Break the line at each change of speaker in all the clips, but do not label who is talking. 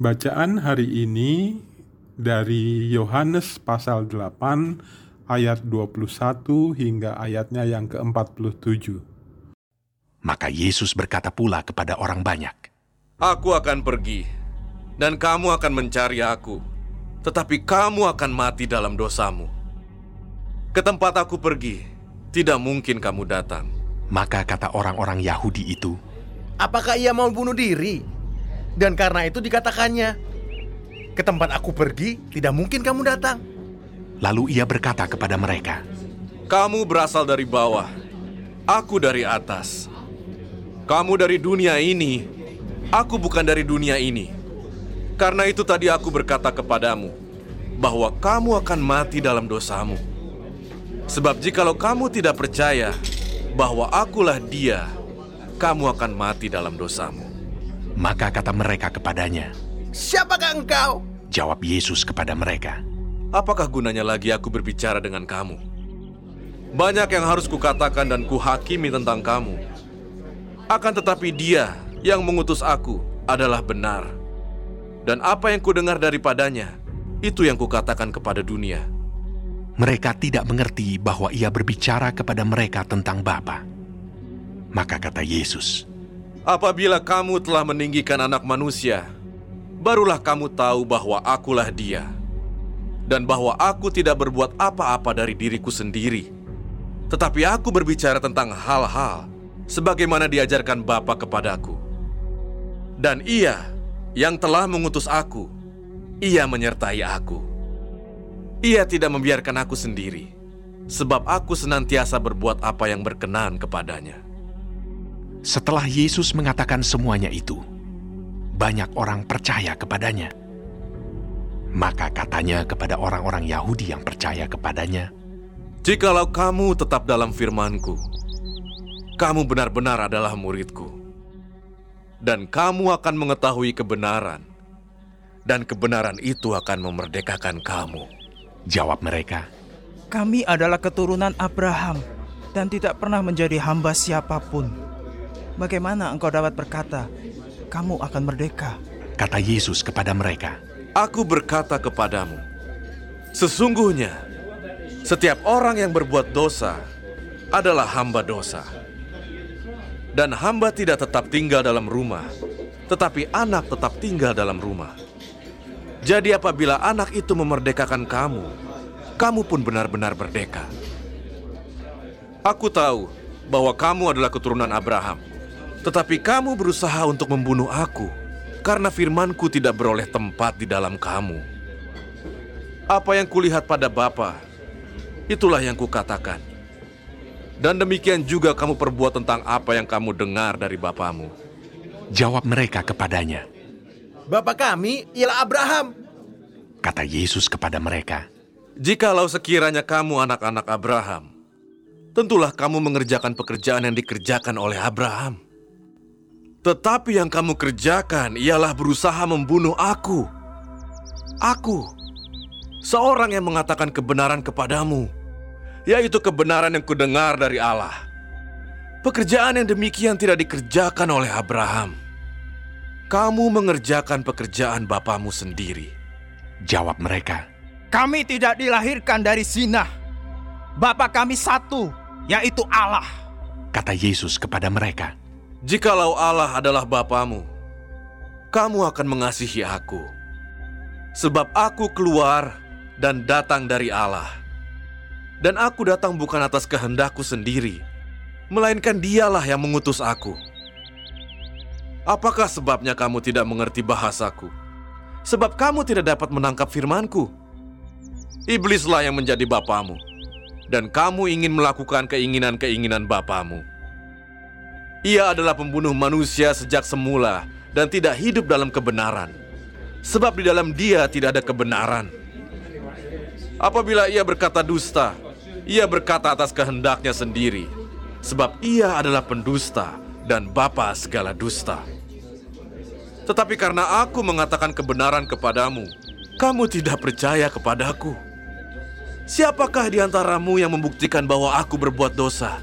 Bacaan hari ini dari Yohanes pasal 8 ayat 21 hingga ayatnya yang ke-47.
Maka Yesus berkata pula kepada orang banyak,
Aku akan pergi, dan kamu akan mencari aku, tetapi kamu akan mati dalam dosamu. Ke tempat aku pergi, tidak mungkin kamu datang.
Maka kata orang-orang Yahudi itu,
Apakah ia mau bunuh diri? Dan karena itu dikatakannya, ke tempat aku pergi, tidak mungkin kamu datang.
lalu ia berkata kepada mereka,
Kamu berasal dari bawah, aku dari atas. Kamu dari dunia ini, aku bukan dari dunia ini. Karena itu tadi aku berkata kepadamu, bahwa kamu akan mati dalam dosamu. Sebab jikalau kamu tidak percaya bahwa akulah dia, kamu akan mati dalam dosamu.
Maka kata mereka kepadanya,
Siapakah engkau?
jawab Yesus kepada mereka,
Apakah gunanya lagi aku berbicara dengan kamu? Banyak yang harus kukatakan dan kuhakimi tentang kamu. Akan tetapi dia yang mengutus aku adalah benar. Dan apa yang kudengar daripadanya, itu yang kukatakan kepada dunia.
mereka tidak mengerti bahwa ia berbicara kepada mereka tentang Bapa. Maka kata Yesus,
Apabila kamu telah meninggikan anak manusia, barulah kamu tahu bahwa akulah dia. Dan bahwa aku tidak berbuat apa-apa dari diriku sendiri. Tetapi aku berbicara tentang hal-hal sebagaimana diajarkan Bapa kepadaku. Dan ia yang telah mengutus aku, ia menyertai aku. Ia tidak membiarkan aku sendiri, sebab aku senantiasa berbuat apa yang berkenan kepadanya.
Setelah Yesus mengatakan semuanya itu, banyak orang percaya kepadanya. Maka katanya kepada orang-orang Yahudi yang percaya kepadanya,
Jikalau kamu tetap dalam firmanku, kamu benar-benar adalah muridku. Dan kamu akan mengetahui kebenaran, dan kebenaran itu akan memerdekakan kamu.
jawab mereka,
Kami adalah keturunan Abraham dan tidak pernah menjadi hamba siapa pun. Bagaimana engkau dapat berkata, kamu akan merdeka?
kata Yesus kepada mereka.
Aku berkata kepadamu, sesungguhnya setiap orang yang berbuat dosa adalah hamba dosa. Dan hamba tidak tetap tinggal dalam rumah, tetapi anak tetap tinggal dalam rumah. Jadi apabila anak itu memerdekakan kamu, kamu pun benar-benar merdeka. Aku tahu bahwa kamu adalah keturunan Abraham, tetapi kamu berusaha untuk membunuh aku karena firmanku tidak beroleh tempat di dalam kamu. Apa yang kulihat pada Bapa, itulah yang kukatakan. Dan demikian juga kamu perbuat tentang apa yang kamu dengar dari Bapamu.
Jawab mereka kepadanya,
Bapak kami ialah Abraham.
kata Yesus kepada mereka,
Jikalau sekiranya kamu anak-anak Abraham, tentulah kamu mengerjakan pekerjaan yang dikerjakan oleh Abraham. Tetapi yang kamu kerjakan ialah berusaha membunuh aku. Aku, seorang yang mengatakan kebenaran kepadamu, yaitu kebenaran yang kudengar dari Allah. Pekerjaan yang demikian tidak dikerjakan oleh Abraham. Kamu mengerjakan pekerjaan bapamu sendiri.
jawab mereka,
Kami tidak dilahirkan dari zina. Bapa kami satu, yaitu Allah.
kata Yesus kepada mereka.
Jikalau Allah adalah Bapamu, kamu akan mengasihi aku. Sebab aku keluar dan datang dari Allah. Dan aku datang bukan atas kehendakku sendiri, melainkan dialah yang mengutus aku. Apakah sebabnya kamu tidak mengerti bahasaku? Sebab kamu tidak dapat menangkap firmanku. Iblislah yang menjadi bapamu, dan kamu ingin melakukan keinginan-keinginan bapamu. Ia adalah pembunuh manusia sejak semula dan tidak hidup dalam kebenaran. Sebab di dalam dia tidak ada kebenaran. Apabila ia berkata dusta, ia berkata atas kehendaknya sendiri. Sebab ia adalah pendusta dan bapa segala dusta. Tetapi karena aku mengatakan kebenaran kepadamu, kamu tidak percaya kepadaku. Siapakah di antaramu yang membuktikan bahwa aku berbuat dosa?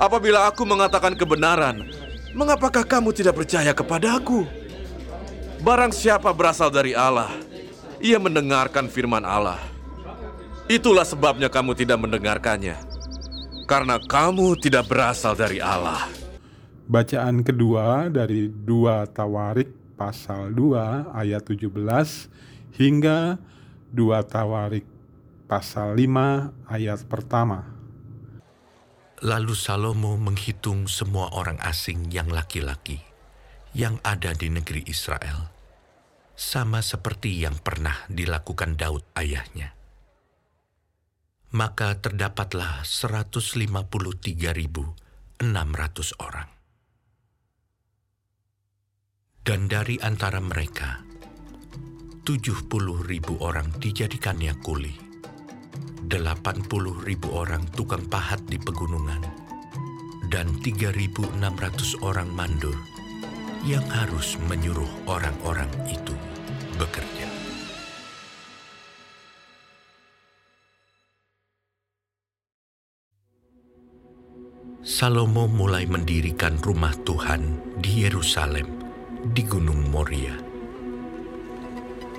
Apabila aku mengatakan kebenaran, mengapakah kamu tidak percaya kepadaku? Barang siapa berasal dari Allah, ia mendengarkan firman Allah. Itulah sebabnya kamu tidak mendengarkannya, karena kamu tidak berasal dari Allah.
Bacaan kedua dari 2 Tawarik pasal 2 ayat 17 hingga 2 Tawarik pasal 5 ayat pertama.
Lalu Salomo menghitung semua orang asing yang laki-laki yang ada di negeri Israel, sama seperti yang pernah dilakukan Daud ayahnya. Maka terdapatlah 153.600 orang. Dan dari antara mereka, 70.000 orang dijadikannya kuli, 80.000 orang tukang pahat di pegunungan, dan 3.600 orang mandur yang harus menyuruh orang-orang itu bekerja. Salomo mulai mendirikan rumah Tuhan di Yerusalem, di Gunung Moria,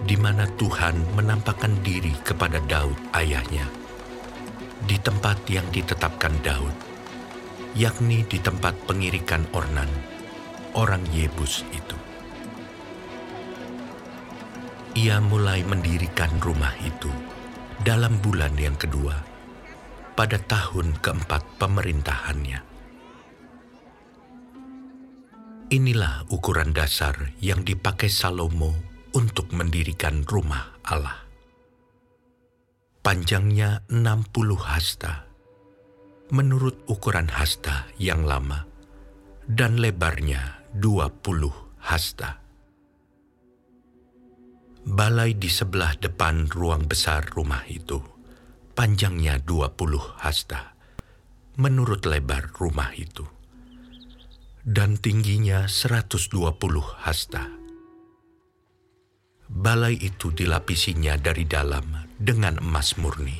di mana Tuhan menampakkan diri kepada Daud ayahnya, di tempat yang ditetapkan Daud, yakni di tempat pengirikan Ornan, orang Yebus itu. Ia mulai mendirikan rumah itu dalam bulan yang kedua, pada tahun keempat pemerintahannya. Inilah ukuran dasar yang dipakai Salomo untuk mendirikan rumah Allah. Panjangnya 60 hasta, menurut ukuran hasta yang lama, dan lebarnya 20 hasta. Balai di sebelah depan ruang besar rumah itu, panjangnya 20 hasta, menurut lebar rumah itu. Dan tingginya 120 hasta. Balai itu dilapisinya dari dalam dengan emas murni.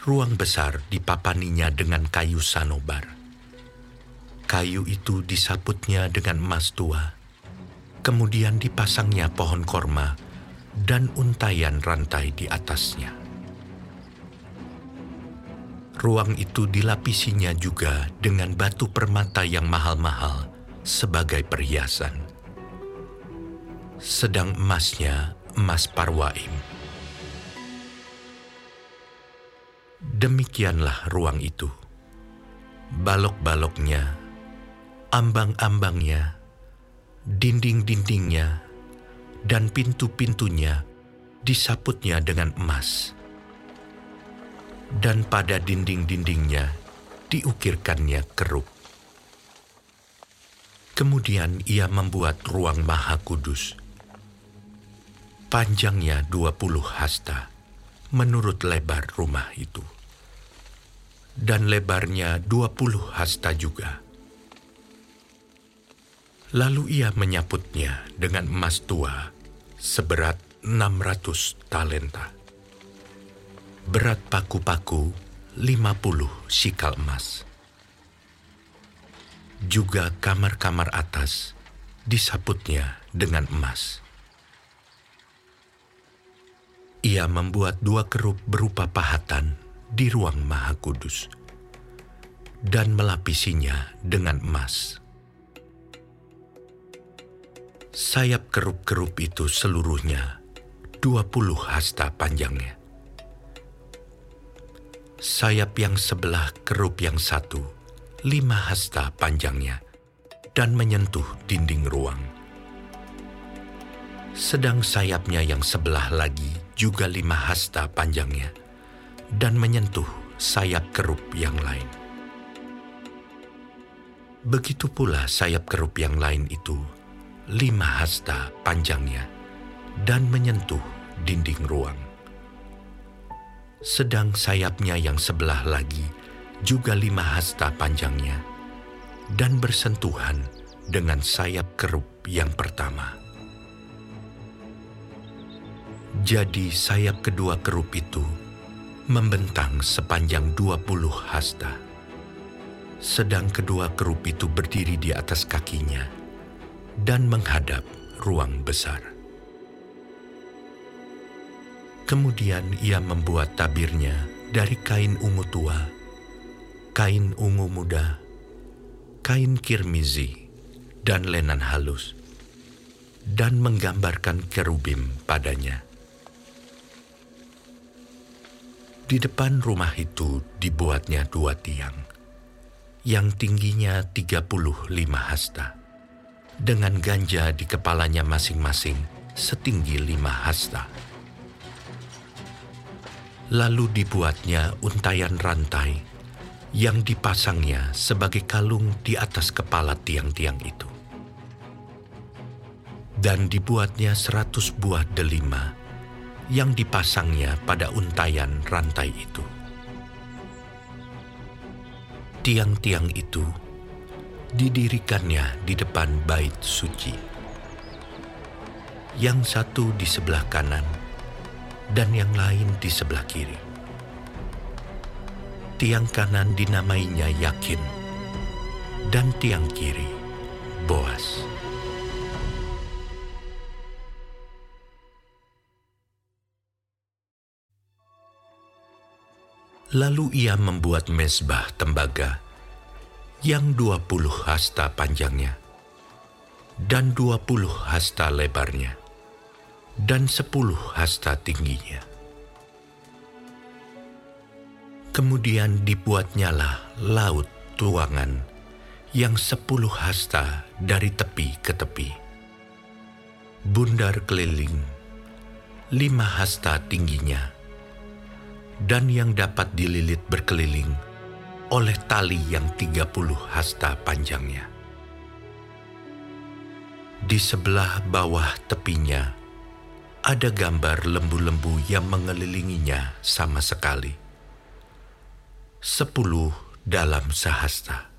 Ruang besar dipapaninya dengan kayu sanobar. Kayu itu disaputnya dengan emas tua, kemudian dipasangnya pohon korma dan untayan rantai di atasnya. Ruang itu dilapisinya juga dengan batu permata yang mahal-mahal sebagai perhiasan. Sedang emasnya emas parwaim. Demikianlah ruang itu. Balok-baloknya, ambang-ambangnya, dinding-dindingnya, dan pintu-pintunya disaputnya dengan emas. Dan pada dinding-dindingnya diukirkannya keruk. Kemudian ia membuat ruang maha kudus. Panjangnya 20 hasta menurut lebar rumah itu. Dan lebarnya 20 hasta juga. Lalu ia menyaputnya dengan emas tua seberat 600 talenta. Berat paku-paku 50 sikal emas. Juga kamar-kamar atas disaputnya dengan emas. Ia membuat dua kerup berupa pahatan di ruang maha kudus dan melapisinya dengan emas. Sayap kerup-kerup itu seluruhnya 20 hasta panjangnya. Sayap yang sebelah kerup yang satu, lima hasta panjangnya, dan menyentuh dinding ruang. Sedang sayapnya yang sebelah lagi juga lima hasta panjangnya, dan menyentuh sayap kerup yang lain. Begitu pula sayap kerup yang lain itu lima hasta panjangnya dan menyentuh dinding ruang. Sedang sayapnya yang sebelah lagi juga lima hasta panjangnya dan bersentuhan dengan sayap kerup yang pertama. Jadi sayap kedua kerup itu membentang sepanjang dua puluh hasta. Sedang kedua kerup itu berdiri di atas kakinya dan menghadap ruang besar. Kemudian ia membuat tabirnya dari kain ungu tua, kain ungu muda, kain kirmizi, dan lenan halus, dan menggambarkan kerubim padanya. Di depan rumah itu dibuatnya dua tiang, yang tingginya 35 hasta, dengan ganja di kepalanya masing-masing setinggi lima hasta. Lalu dibuatnya untayan rantai yang dipasangnya sebagai kalung di atas kepala tiang-tiang itu. Dan dibuatnya seratus buah delima yang dipasangnya pada untayan rantai itu. Tiang-tiang itu didirikannya di depan bait suci. Yang satu di sebelah kanan dan yang lain di sebelah kiri. Tiang kanan dinamainya Yakin dan tiang kiri Boas. Lalu ia membuat mesbah tembaga yang dua puluh hasta panjangnya dan dua puluh hasta lebarnya dan sepuluh hasta tingginya. Kemudian dibuatnyalah laut tuangan yang sepuluh hasta dari tepi ke tepi. Bundar keliling, lima hasta tingginya, dan yang dapat dililit berkeliling oleh tali yang 30 hasta panjangnya. Di sebelah bawah tepinya ada gambar lembu-lembu yang mengelilinginya sama sekali. Sepuluh dalam sehasta.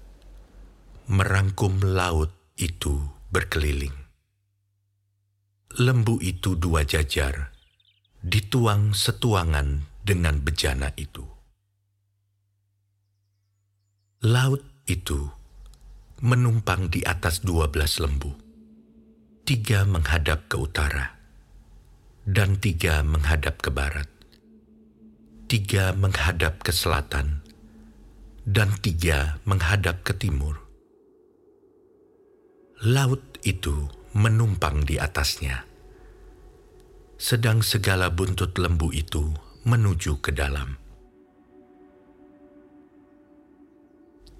Merangkum laut itu berkeliling. Lembu itu dua jajar, dituang setuangan dengan bejana itu. Laut itu menumpang di atas dua belas lembu. Tiga menghadap ke utara, dan tiga menghadap ke barat. Tiga menghadap ke selatan, dan tiga menghadap ke timur. Laut itu menumpang di atasnya, sedang segala buntut lembu itu menuju ke dalam.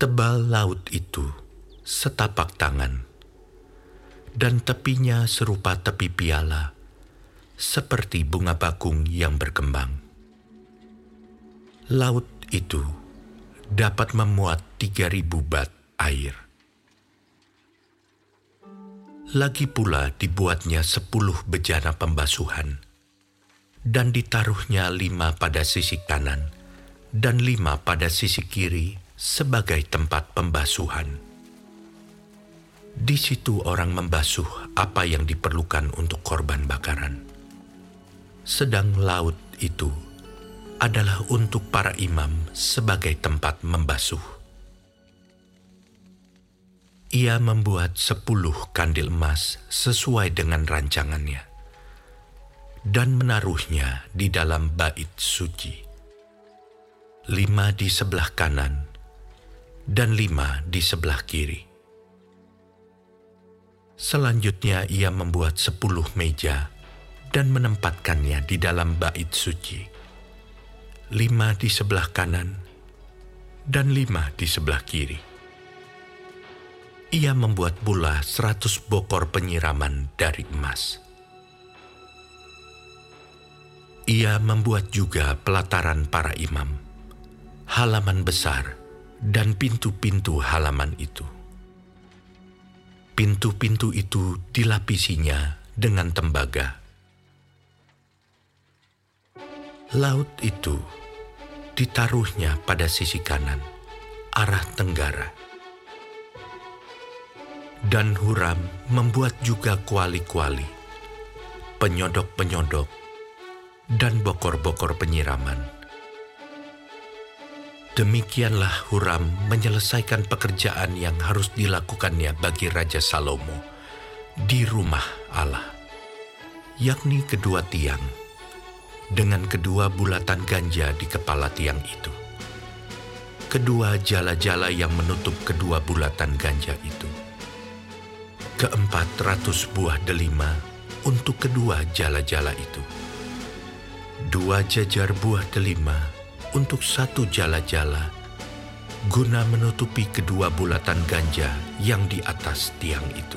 Tebal laut itu setapak tangan, dan tepinya serupa tepi piala, seperti bunga bakung yang berkembang. Laut itu dapat memuat tiga ribu bat air. Lagi pula dibuatnya sepuluh bejana pembasuhan, dan ditaruhnya lima pada sisi kanan dan lima pada sisi kiri sebagai tempat pembasuhan. Di situ orang membasuh apa yang diperlukan untuk korban bakaran. Sedang laut itu adalah untuk para imam sebagai tempat membasuh. Ia membuat sepuluh kandil emas sesuai dengan rancangannya dan menaruhnya di dalam bait suci. Lima di sebelah kanan dan lima di sebelah kiri. Selanjutnya ia membuat sepuluh meja dan menempatkannya di dalam bait suci. Lima di sebelah kanan dan lima di sebelah kiri. Ia membuat pula seratus bokor penyiraman dari emas ia membuat juga pelataran para imam, halaman besar, dan pintu-pintu halaman itu. Pintu-pintu itu dilapisinya dengan tembaga. Laut itu ditaruhnya pada sisi kanan, arah tenggara. Dan Huram membuat juga kuali-kuali, penyodok-penyodok, dan bokor-bokor penyiraman. Demikianlah Huram menyelesaikan pekerjaan yang harus dilakukannya bagi Raja Salomo di rumah Allah, yakni kedua tiang, dengan kedua bulatan ganja di kepala tiang itu. Kedua jala-jala yang menutup kedua bulatan ganja itu. Keempat ratus buah delima untuk kedua jala-jala itu. Dua jajar buah delima untuk satu jala-jala, guna menutupi kedua bulatan ganja yang di atas tiang itu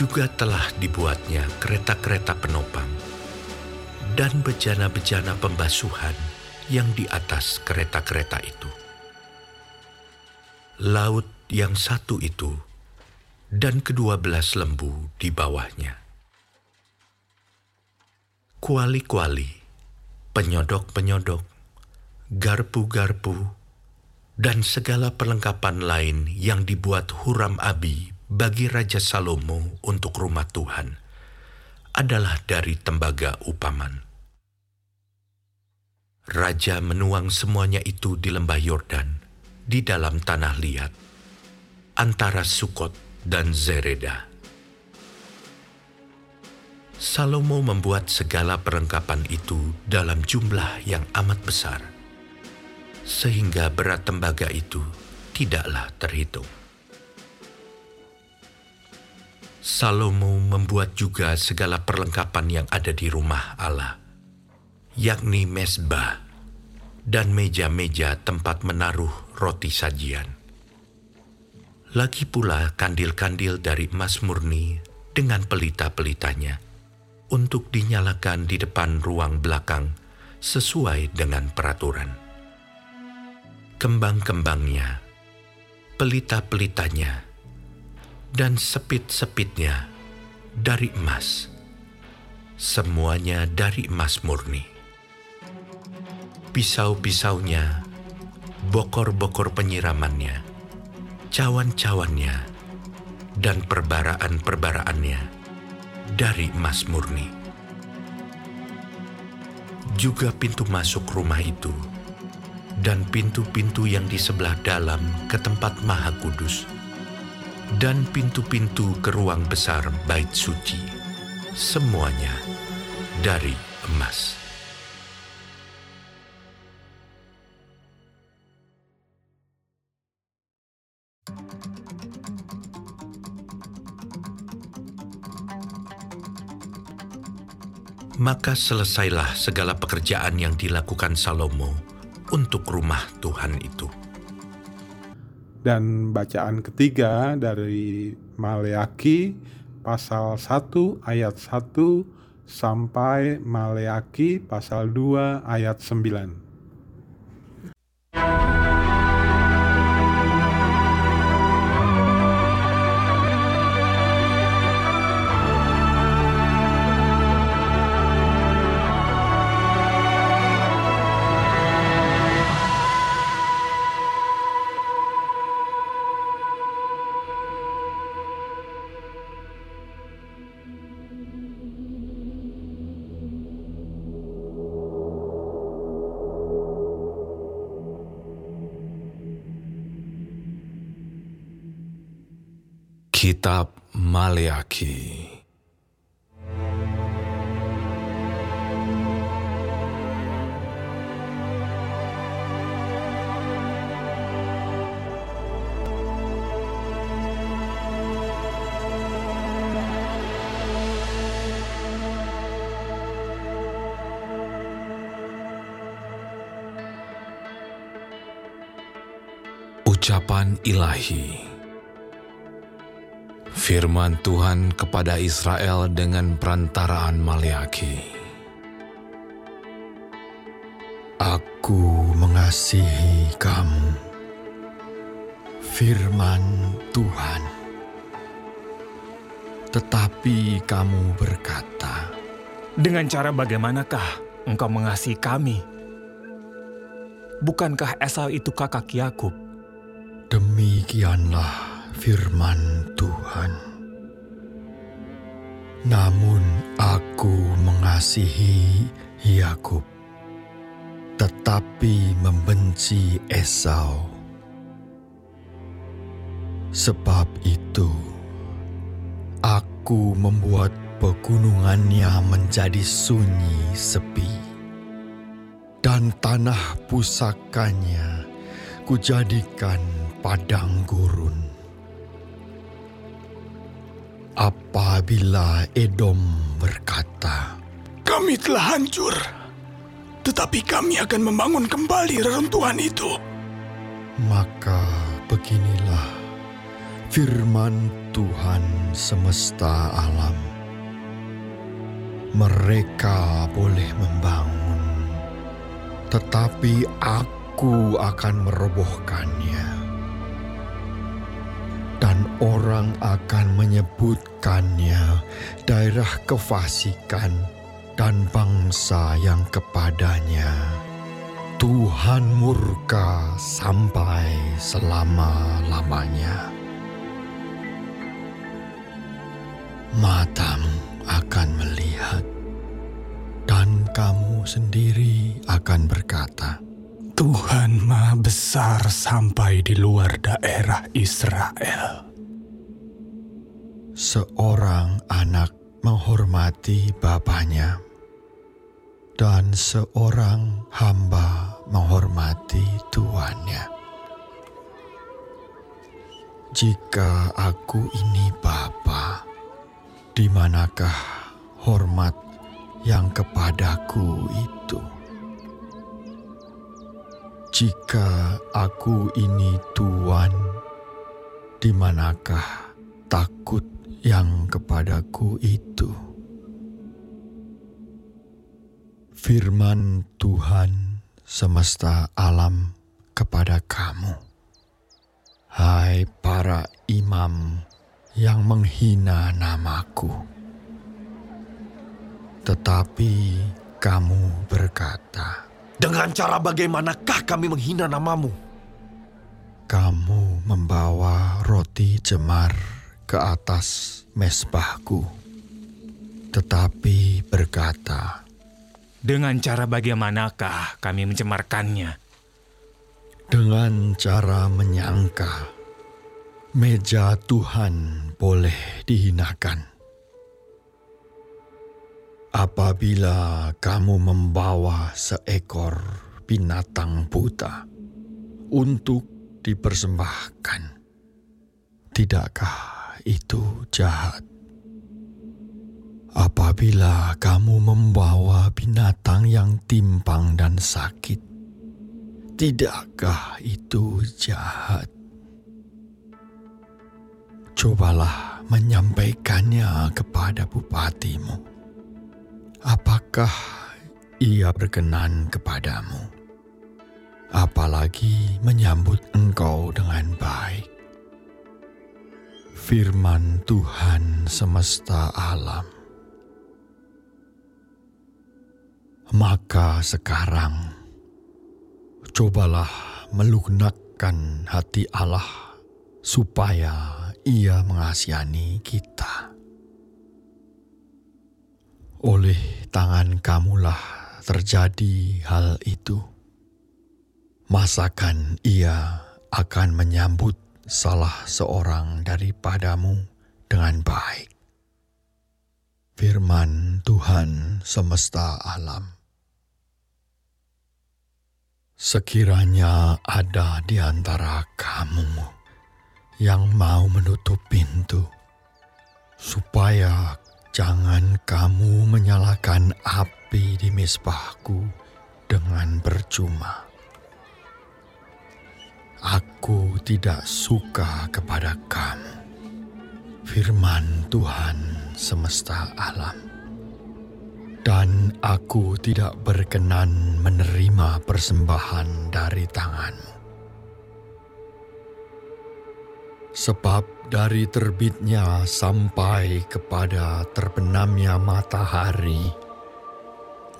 juga telah dibuatnya kereta-kereta penopang dan bejana-bejana pembasuhan yang di atas kereta-kereta itu. Laut yang satu itu dan kedua belas lembu di bawahnya. Kuali-kuali, penyodok-penyodok, garpu-garpu, dan segala perlengkapan lain yang dibuat Huram-Abi bagi Raja Salomo untuk rumah Tuhan adalah dari tembaga upaman. Raja menuang semuanya itu di lembah Yordan, di dalam tanah liat, antara Sukot dan Zereda. Salomo membuat segala perlengkapan itu dalam jumlah yang amat besar, sehingga berat tembaga itu tidaklah terhitung. Salomo membuat juga segala perlengkapan yang ada di rumah Allah, yakni mesbah dan meja-meja tempat menaruh roti sajian. Lagi pula kandil-kandil dari emas murni dengan pelita-pelitanya untuk dinyalakan di depan ruang belakang sesuai dengan peraturan. Kembang-kembangnya, pelita-pelitanya, dan sepit-sepitnya dari emas. Semuanya dari emas murni. Pisau-pisaunya, bokor-bokor penyiramannya, cawan-cawannya, dan perbaraan-perbaraannya dari emas murni. Juga pintu masuk rumah itu dan pintu-pintu yang di sebelah dalam ke tempat maha kudus dan pintu-pintu ke ruang besar bait suci, semuanya dari emas. Maka selesailah segala pekerjaan yang dilakukan Salomo untuk rumah Tuhan itu.
Dan bacaan ketiga dari Maleaki pasal 1 ayat 1 sampai Maleaki pasal 2 ayat 9.
Kitab Maleaki Ucapan Ilahi Firman Tuhan kepada Israel dengan perantaraan Maleaki.
Aku mengasihi kamu, firman Tuhan. Tetapi kamu berkata,
Dengan cara bagaimanakah engkau mengasihi kami? Bukankah Esau itu kakak Yakub?
Demikianlah firman Tuhan. Namun aku mengasihi Yakub, tetapi membenci Esau. Sebab itu Aku membuat pegunungannya menjadi sunyi sepi, dan tanah pusakanya kujadikan padang gurun. Apabila Edom berkata,
Kami telah hancur, tetapi kami akan membangun kembali reruntuhan itu.
Maka beginilah firman Tuhan semesta alam. Mereka boleh membangun, tetapi aku akan merobohkannya. Orang akan menyebutkannya daerah kefasikan dan bangsa yang kepadanya Tuhan murka sampai selama-lamanya. Matamu akan melihat, dan kamu sendiri akan berkata,
Tuhan Maha Besar sampai di luar daerah Israel.
Seorang anak menghormati bapaknya, dan seorang hamba menghormati tuannya. Jika aku ini bapa, di manakah hormat yang kepadaku itu? Jika aku ini tuan, di manakah takut yang kepadaku itu? Firman Tuhan semesta alam kepada kamu, hai para imam yang menghina namaku, tetapi kamu berkata,
Dengan cara bagaimanakah kami menghina namamu?
Kamu membawa roti jemar ke atas mesbahku, tetapi berkata,
Dengan cara bagaimanakah kami mencemarkannya?
Dengan cara menyangka meja Tuhan boleh dihinakan. Apabila kamu membawa seekor binatang buta untuk dipersembahkan, tidakkah itu jahat? Apabila kamu membawa binatang yang timpang dan sakit, tidakkah itu jahat? Cobalah menyampaikannya kepada bupatimu. Apakah ia berkenan kepadamu? Apalagi menyambut engkau dengan baik. Firman Tuhan semesta alam. Maka sekarang, cobalah melunakkan hati Allah supaya ia mengasihani kita. Oleh tangan kamulah terjadi hal itu. Masakan ia akan menyambut salah seorang daripadamu dengan baik. Firman Tuhan semesta alam. Sekiranya ada di antara kamu yang mau menutup pintu, supaya Jangan kamu menyalakan api di mesbahku dengan percuma. Aku tidak suka kepada kamu, firman Tuhan semesta alam. Dan aku tidak berkenan menerima persembahan dari tanganmu. Sebab dari terbitnya sampai kepada terbenamnya matahari,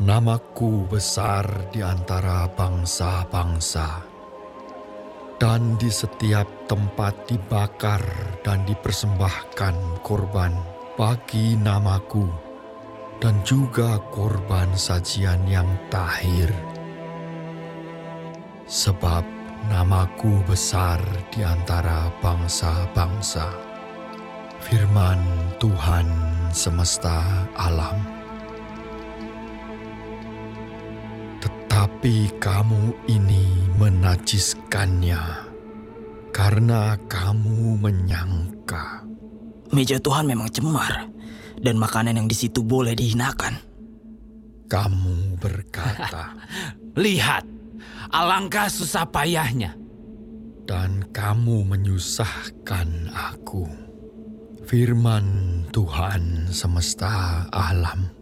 namaku besar di antara bangsa-bangsa, dan di setiap tempat dibakar dan dipersembahkan korban bagi namaku, dan juga korban sajian yang tahir. Sebab namaku besar di antara bangsa-bangsa. Firman Tuhan semesta alam. Tetapi kamu ini menajiskannya karena kamu menyangka.
Meja Tuhan memang cemar dan makanan yang di situ boleh dihinakan.
Kamu berkata,
Lihat, alangkah susah payahnya.
Dan kamu menyusahkan aku. Firman Tuhan semesta alam.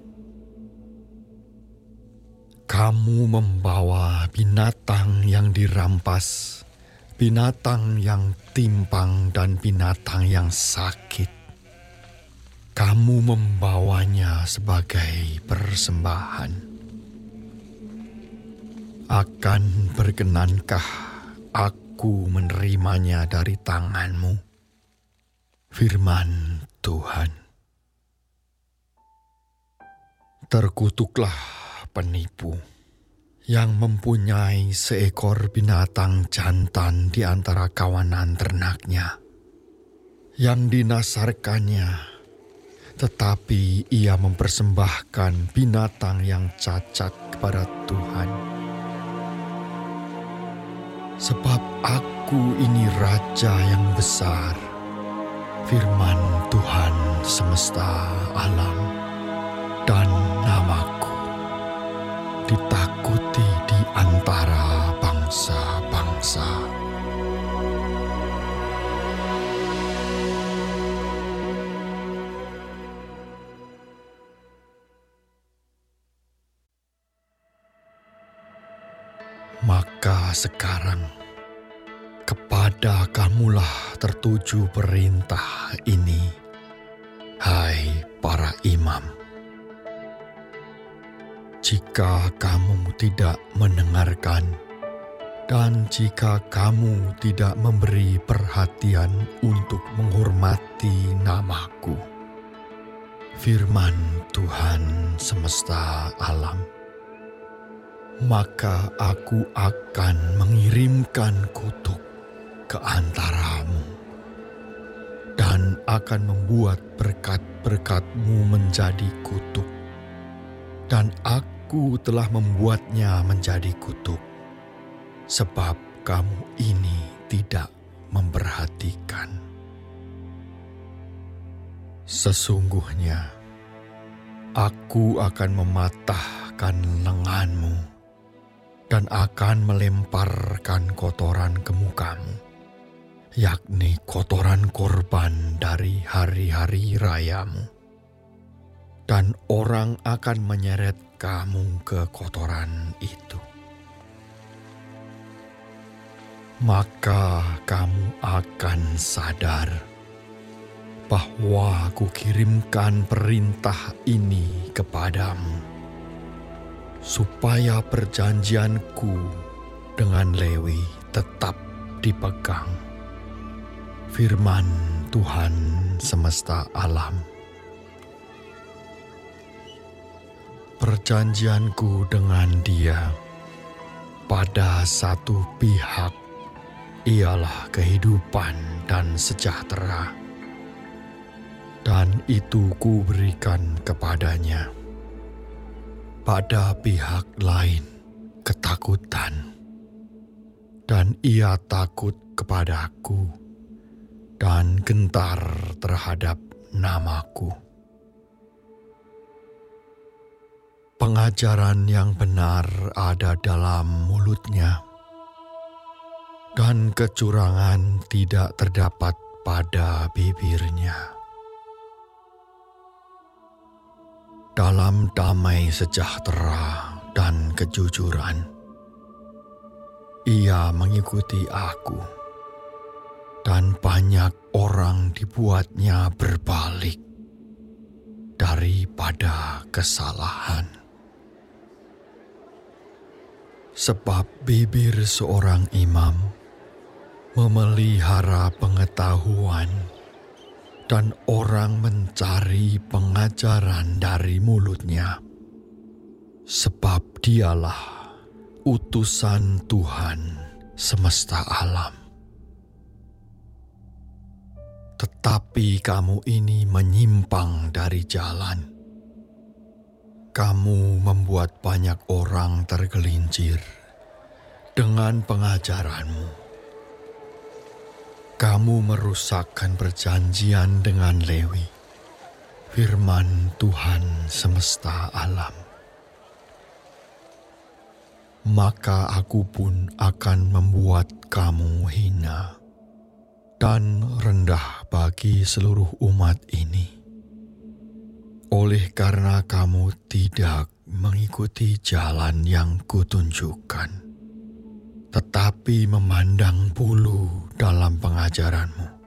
Kamu membawa binatang yang dirampas, binatang yang timpang dan binatang yang sakit. Kamu membawanya sebagai persembahan. Akan berkenankah aku menerimanya dari tanganmu? Firman Tuhan. Terkutuklah penipu yang mempunyai seekor binatang jantan di antara kawanan ternaknya, yang dinasarkannya, tetapi ia mempersembahkan binatang yang cacat kepada Tuhan. Sebab aku ini raja yang besar, firman Tuhan semesta alam dan ditakuti di antara bangsa-bangsa. Maka sekarang kepada kamulah tertuju perintah ini, hai para imam. Jika kamu tidak mendengarkan, dan jika kamu tidak memberi perhatian untuk menghormati namaku, firman Tuhan semesta alam, maka aku akan mengirimkan kutuk ke antaramu dan akan membuat berkat-berkatmu menjadi kutuk. Dan aku telah membuatnya menjadi kutuk, sebab kamu ini tidak memperhatikan. Sesungguhnya, aku akan mematahkan lenganmu dan akan melemparkan kotoran ke mukamu yakni kotoran korban dari hari-hari rayamu. Dan orang akan menyeret kamu ke kotoran itu. Maka kamu akan sadar bahwa kukirimkan perintah ini kepadamu, supaya perjanjianku dengan Lewi tetap dipegang firman Tuhan semesta alam. Perjanjianku dengan dia pada satu pihak ialah kehidupan dan sejahtera. Dan itu ku berikan kepadanya. Pada pihak lain ketakutan. Dan ia takut kepadaku dan gentar terhadap namaku. Pengajaran yang benar ada dalam mulutnya, dan kecurangan tidak terdapat pada bibirnya. Dalam damai sejahtera dan kejujuran, ia mengikuti aku dan banyak orang dibuatnya berbalik daripada kesalahan. Sebab bibir seorang imam memelihara pengetahuan dan orang mencari pengajaran dari mulutnya. Sebab dialah utusan Tuhan semesta alam. Tetapi kamu ini menyimpang dari jalan. Kamu membuat banyak orang tergelincir dengan pengajaranmu. Kamu merusakkan perjanjian dengan Lewi, firman Tuhan semesta alam. Maka aku pun akan membuat kamu hina dan rendah bagi seluruh umat ini. Oleh karena kamu tidak mengikuti jalan yang kutunjukkan, tetapi memandang bulu dalam pengajaranmu.